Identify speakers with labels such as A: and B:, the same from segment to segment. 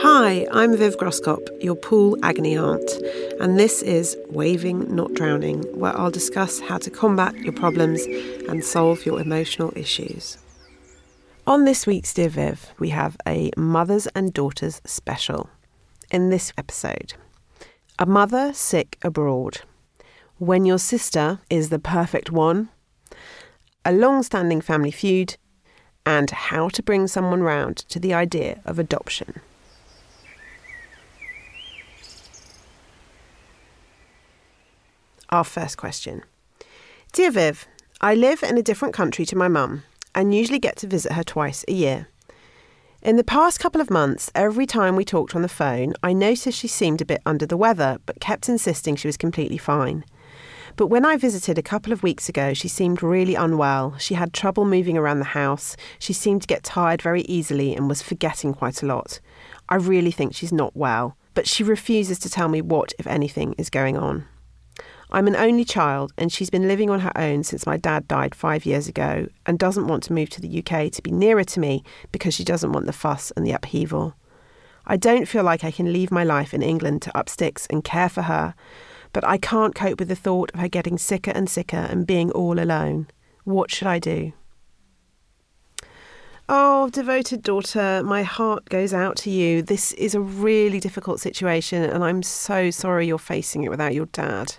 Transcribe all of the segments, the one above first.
A: Hi, I'm Viv Groskop, your pool agony aunt, and this is Waving Not Drowning, where I'll discuss how to combat your problems and solve your emotional issues. On this week's Dear Viv, we have a mothers and daughters special. In this episode, a mother sick abroad, when your sister is the perfect one, a long standing family feud, and how to bring someone round to the idea of adoption. Our first question Dear Viv, I live in a different country to my mum and usually get to visit her twice a year. In the past couple of months, every time we talked on the phone, I noticed she seemed a bit under the weather, but kept insisting she was completely fine. But when I visited a couple of weeks ago, she seemed really unwell. She had trouble moving around the house. She seemed to get tired very easily and was forgetting quite a lot. I really think she's not well, but she refuses to tell me what, if anything, is going on. I'm an only child, and she's been living on her own since my dad died five years ago and doesn't want to move to the UK to be nearer to me because she doesn't want the fuss and the upheaval. I don't feel like I can leave my life in England to up sticks and care for her, but I can't cope with the thought of her getting sicker and sicker and being all alone. What should I do? Oh, devoted daughter, my heart goes out to you. This is a really difficult situation, and I'm so sorry you're facing it without your dad.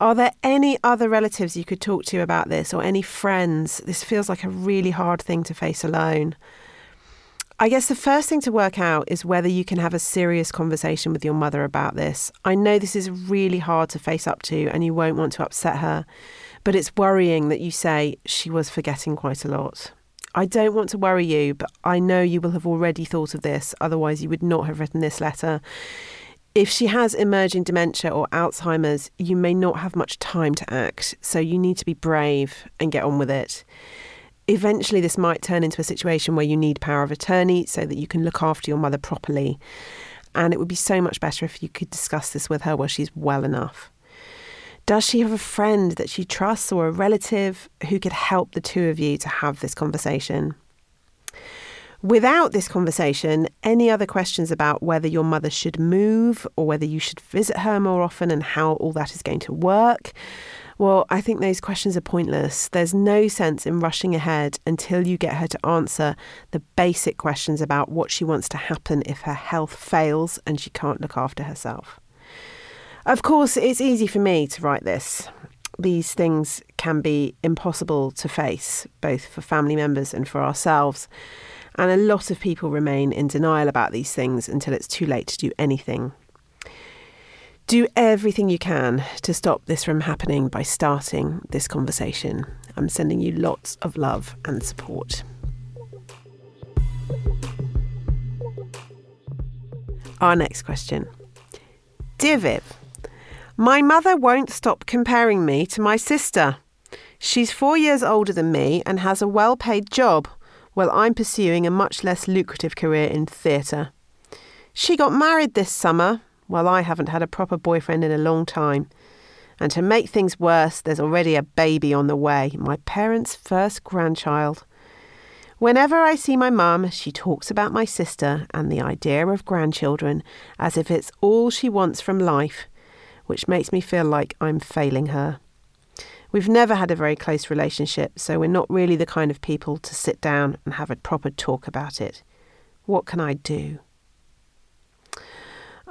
A: Are there any other relatives you could talk to about this or any friends? This feels like a really hard thing to face alone. I guess the first thing to work out is whether you can have a serious conversation with your mother about this. I know this is really hard to face up to and you won't want to upset her, but it's worrying that you say she was forgetting quite a lot. I don't want to worry you, but I know you will have already thought of this, otherwise, you would not have written this letter. If she has emerging dementia or Alzheimer's, you may not have much time to act, so you need to be brave and get on with it. Eventually, this might turn into a situation where you need power of attorney so that you can look after your mother properly. And it would be so much better if you could discuss this with her while she's well enough. Does she have a friend that she trusts or a relative who could help the two of you to have this conversation? Without this conversation, any other questions about whether your mother should move or whether you should visit her more often and how all that is going to work, well, I think those questions are pointless. There's no sense in rushing ahead until you get her to answer the basic questions about what she wants to happen if her health fails and she can't look after herself. Of course, it's easy for me to write this. These things can be impossible to face, both for family members and for ourselves. And a lot of people remain in denial about these things until it's too late to do anything. Do everything you can to stop this from happening by starting this conversation. I'm sending you lots of love and support. Our next question Dear Viv, my mother won't stop comparing me to my sister. She's four years older than me and has a well paid job, while I'm pursuing a much less lucrative career in theatre. She got married this summer, while I haven't had a proper boyfriend in a long time. And to make things worse, there's already a baby on the way, my parents' first grandchild. Whenever I see my mum, she talks about my sister and the idea of grandchildren as if it's all she wants from life, which makes me feel like I'm failing her. We've never had a very close relationship, so we're not really the kind of people to sit down and have a proper talk about it. What can I do?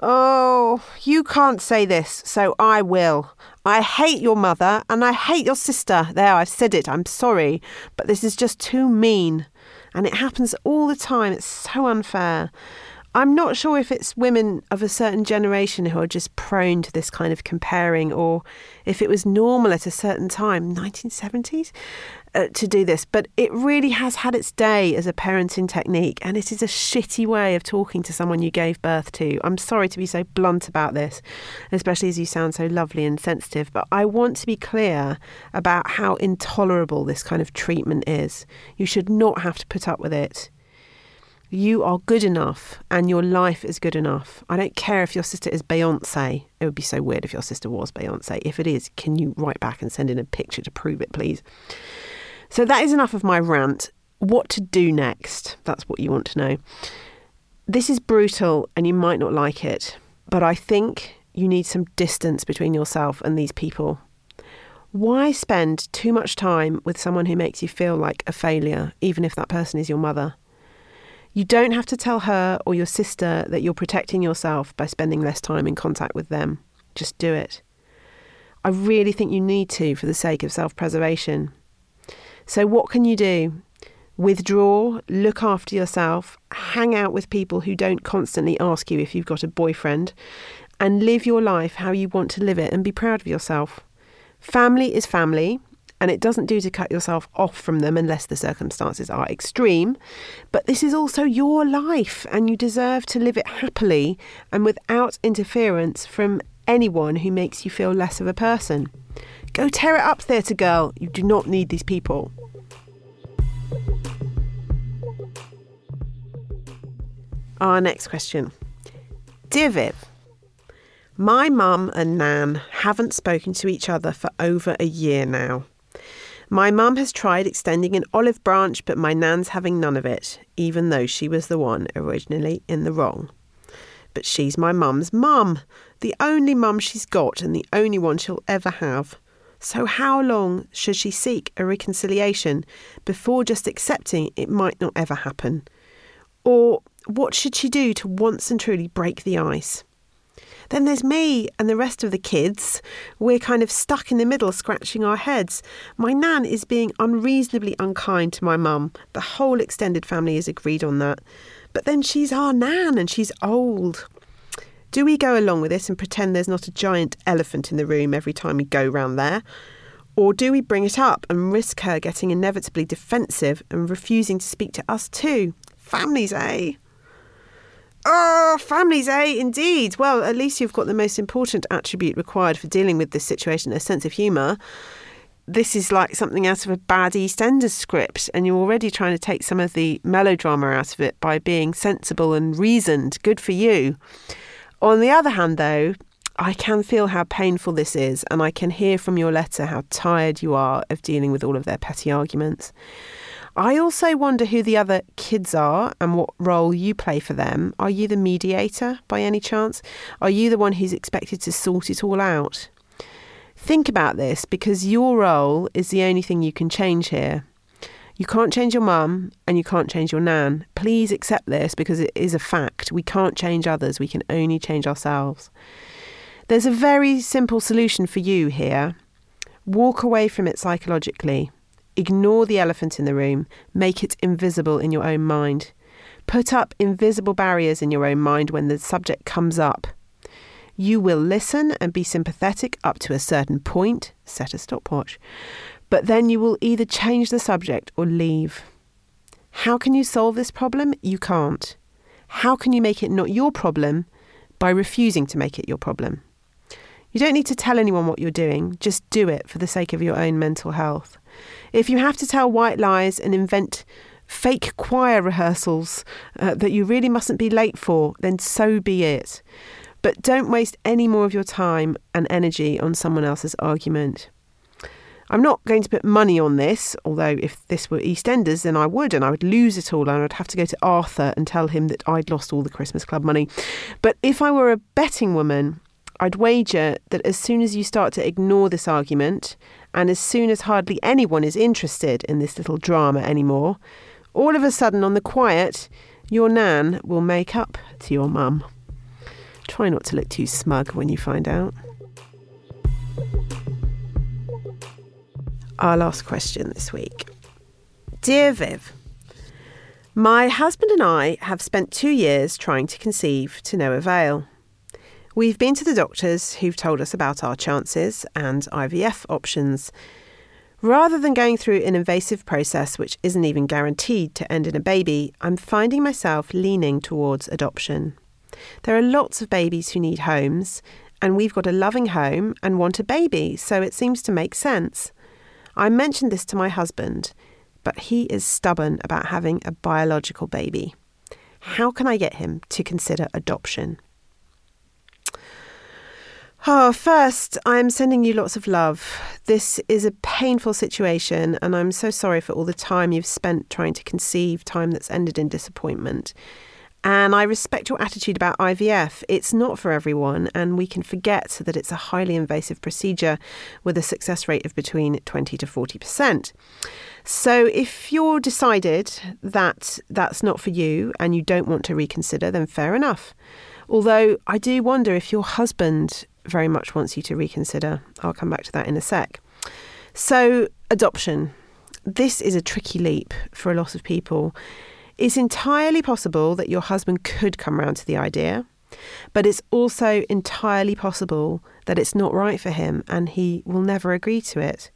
A: Oh, you can't say this, so I will. I hate your mother and I hate your sister. There, I've said it. I'm sorry. But this is just too mean. And it happens all the time. It's so unfair. I'm not sure if it's women of a certain generation who are just prone to this kind of comparing or if it was normal at a certain time, 1970s, uh, to do this. But it really has had its day as a parenting technique and it is a shitty way of talking to someone you gave birth to. I'm sorry to be so blunt about this, especially as you sound so lovely and sensitive, but I want to be clear about how intolerable this kind of treatment is. You should not have to put up with it. You are good enough and your life is good enough. I don't care if your sister is Beyonce. It would be so weird if your sister was Beyonce. If it is, can you write back and send in a picture to prove it, please? So that is enough of my rant. What to do next? That's what you want to know. This is brutal and you might not like it, but I think you need some distance between yourself and these people. Why spend too much time with someone who makes you feel like a failure, even if that person is your mother? You don't have to tell her or your sister that you're protecting yourself by spending less time in contact with them. Just do it. I really think you need to for the sake of self preservation. So, what can you do? Withdraw, look after yourself, hang out with people who don't constantly ask you if you've got a boyfriend, and live your life how you want to live it and be proud of yourself. Family is family, and it doesn't do to cut yourself off from them unless the circumstances are extreme. But this is also your life, and you deserve to live it happily and without interference from anyone who makes you feel less of a person. Go tear it up, theatre girl. You do not need these people. Our next question Dear Viv, my mum and Nan haven't spoken to each other for over a year now. My mum has tried extending an olive branch, but my Nan's having none of it, even though she was the one originally in the wrong. But she's my mum's mum, the only mum she's got and the only one she'll ever have. So, how long should she seek a reconciliation before just accepting it might not ever happen? Or what should she do to once and truly break the ice? Then there's me and the rest of the kids. We're kind of stuck in the middle, scratching our heads. My nan is being unreasonably unkind to my mum. The whole extended family is agreed on that. But then she's our nan and she's old. Do we go along with this and pretend there's not a giant elephant in the room every time we go round there? Or do we bring it up and risk her getting inevitably defensive and refusing to speak to us too? Families, eh? Oh, families, eh? Indeed. Well, at least you've got the most important attribute required for dealing with this situation a sense of humour. This is like something out of a bad EastEnders script, and you're already trying to take some of the melodrama out of it by being sensible and reasoned. Good for you. On the other hand, though, I can feel how painful this is, and I can hear from your letter how tired you are of dealing with all of their petty arguments. I also wonder who the other kids are and what role you play for them. Are you the mediator by any chance? Are you the one who's expected to sort it all out? Think about this because your role is the only thing you can change here. You can't change your mum and you can't change your nan. Please accept this because it is a fact. We can't change others, we can only change ourselves. There's a very simple solution for you here. Walk away from it psychologically. Ignore the elephant in the room, make it invisible in your own mind. Put up invisible barriers in your own mind when the subject comes up. You will listen and be sympathetic up to a certain point, set a stopwatch, but then you will either change the subject or leave. How can you solve this problem? You can't. How can you make it not your problem? By refusing to make it your problem. You don't need to tell anyone what you're doing, just do it for the sake of your own mental health. If you have to tell white lies and invent fake choir rehearsals uh, that you really mustn't be late for, then so be it. But don't waste any more of your time and energy on someone else's argument. I'm not going to put money on this, although if this were EastEnders, then I would, and I would lose it all, and I'd have to go to Arthur and tell him that I'd lost all the Christmas Club money. But if I were a betting woman, I'd wager that as soon as you start to ignore this argument, and as soon as hardly anyone is interested in this little drama anymore, all of a sudden, on the quiet, your nan will make up to your mum. Try not to look too smug when you find out. Our last question this week. Dear Viv, my husband and I have spent two years trying to conceive to no avail. We've been to the doctors who've told us about our chances and IVF options. Rather than going through an invasive process which isn't even guaranteed to end in a baby, I'm finding myself leaning towards adoption. There are lots of babies who need homes, and we've got a loving home and want a baby, so it seems to make sense. I mentioned this to my husband, but he is stubborn about having a biological baby. How can I get him to consider adoption? Oh, first, I'm sending you lots of love. This is a painful situation, and I'm so sorry for all the time you've spent trying to conceive, time that's ended in disappointment. And I respect your attitude about IVF. It's not for everyone, and we can forget that it's a highly invasive procedure with a success rate of between 20 to 40%. So, if you're decided that that's not for you and you don't want to reconsider, then fair enough. Although I do wonder if your husband very much wants you to reconsider. I'll come back to that in a sec. So, adoption. This is a tricky leap for a lot of people. It's entirely possible that your husband could come round to the idea, but it's also entirely possible that it's not right for him and he will never agree to it.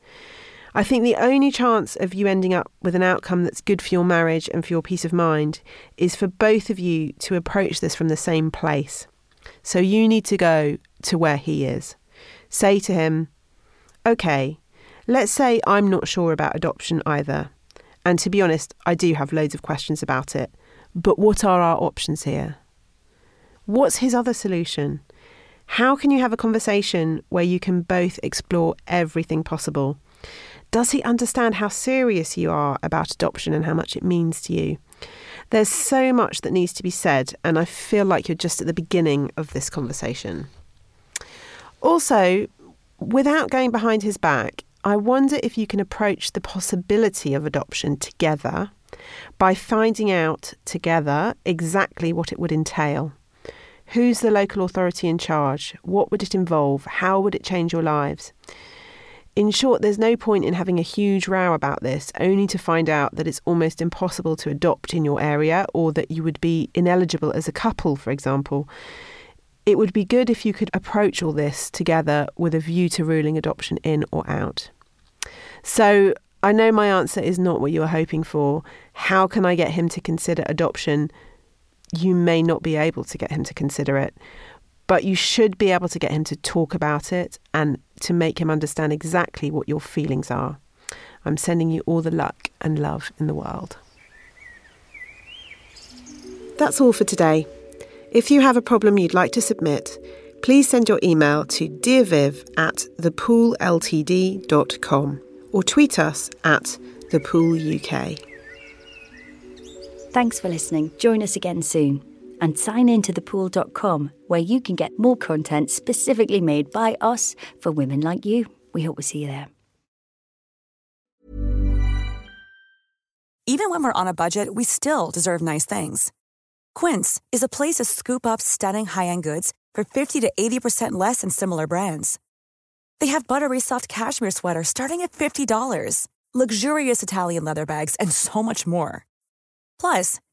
A: I think the only chance of you ending up with an outcome that's good for your marriage and for your peace of mind is for both of you to approach this from the same place. So you need to go to where he is. Say to him, okay, let's say I'm not sure about adoption either. And to be honest, I do have loads of questions about it. But what are our options here? What's his other solution? How can you have a conversation where you can both explore everything possible? Does he understand how serious you are about adoption and how much it means to you? There's so much that needs to be said, and I feel like you're just at the beginning of this conversation. Also, without going behind his back, I wonder if you can approach the possibility of adoption together by finding out together exactly what it would entail. Who's the local authority in charge? What would it involve? How would it change your lives? In short, there's no point in having a huge row about this, only to find out that it's almost impossible to adopt in your area or that you would be ineligible as a couple, for example. It would be good if you could approach all this together with a view to ruling adoption in or out. So I know my answer is not what you are hoping for. How can I get him to consider adoption? You may not be able to get him to consider it, but you should be able to get him to talk about it and to make him understand exactly what your feelings are. I'm sending you all the luck and love in the world. That's all for today. If you have a problem you'd like to submit, please send your email to dearviv at thepoolltd.com or tweet us at thepooluk.
B: Thanks for listening. Join us again soon. And sign in to thepool.com where you can get more content specifically made by us for women like you. We hope we'll see you there.
C: Even when we're on a budget, we still deserve nice things. Quince is a place to scoop up stunning high end goods for 50 to 80% less than similar brands. They have buttery soft cashmere sweaters starting at $50, luxurious Italian leather bags, and so much more. Plus,